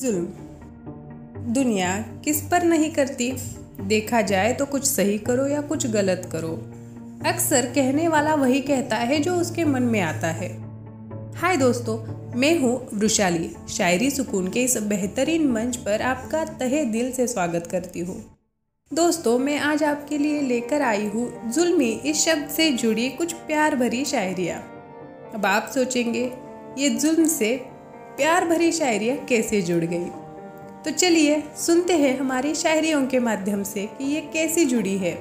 जुल्म। दुनिया किस पर नहीं करती? देखा जाए तो कुछ सही करो या कुछ गलत करो। अक्सर कहने वाला वही कहता है जो उसके मन में आता है। हाय दोस्तों, मैं हूँ वृशाली शायरी सुकून के इस बेहतरीन मंच पर आपका तहे दिल से स्वागत करती हूँ। दोस्तों, मैं आज आपके लिए लेकर आई हूँ जुल्मी इस शब्द से जुड़ी कुछ प्यार भरी शायरिया। अब आप सोचेंगे, ये जुल्म से प्यार भरी शायरियाँ कैसे जुड़ गई? तो चलिए सुनते हैं हमारी शायरियों के माध्यम से कि ये कैसी जुड़ी है।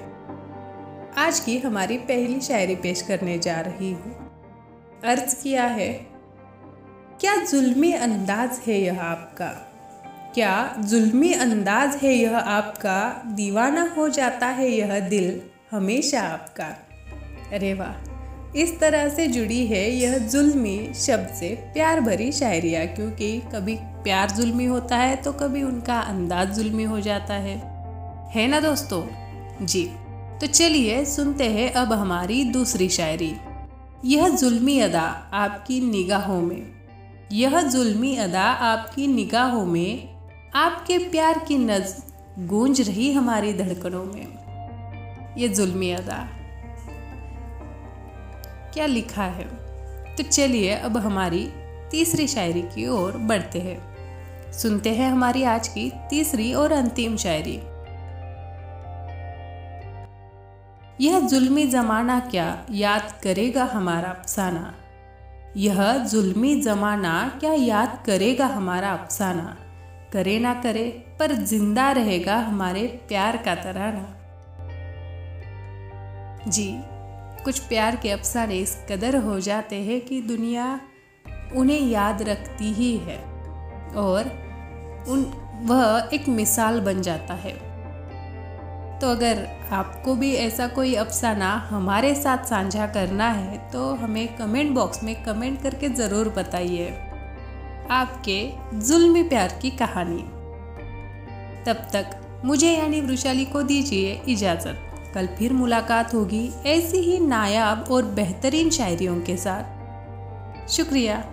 आज की हमारी पहली शायरी पेश करने जा रही हूँ। अर्ज़ किया है, क्या जुल्मी अंदाज है यह आपका? क्या जुल्मी अंदाज है यह आपका? दीवाना हो जाता है यह दिल हमेशा आपका। अरे वाह इस तरह से जुड़ी है यह जुल्मी शब्द से प्यार भरी शायरिया, क्योंकि कभी प्यार जुल्मी होता है तो कभी उनका अंदाज जुल्मी हो जाता है। है ना दोस्तों? जी। तो चलिए सुनते हैं अब हमारी दूसरी शायरी। यह जुल्मी अदा आपकी निगाहों में। यह जुल्मी अदा आपकी निगाहों में आपके प्यार की नज गूंज रही हमारी धड़कनों में। ये जुल्मी अदा। क्या लिखा है? तो चलिए अब हमारी तीसरी शायरी की ओर बढ़ते हैं। सुनते हैं हमारी आज की तीसरी और अंतिम शायरी। यह जुल्मी जमाना क्या याद करेगा हमारा अफसाना? यह जुल्मी जमाना क्या याद करेगा हमारा अफसाना? करे ना करे, पर ज़िंदा रहेगा हमारे प्यार का तराना। जी कुछ प्यार के अफसाने इस कदर हो जाते हैं कि दुनिया उन्हें याद रखती ही है और उन, वह एक मिसाल बन जाता है। तो अगर आपको भी ऐसा कोई अफसाना हमारे साथ साझा करना है तो हमें कमेंट बॉक्स में कमेंट करके ज़रूर बताइए। आपके जुल्मी प्यार की कहानी। तब तक मुझे यानी वृशाली को दीजिए इजाज़त। कल फिर मुलाकात होगी ऐसी ही नायाब और बेहतरीन शायरियों के साथ। शुक्रिया।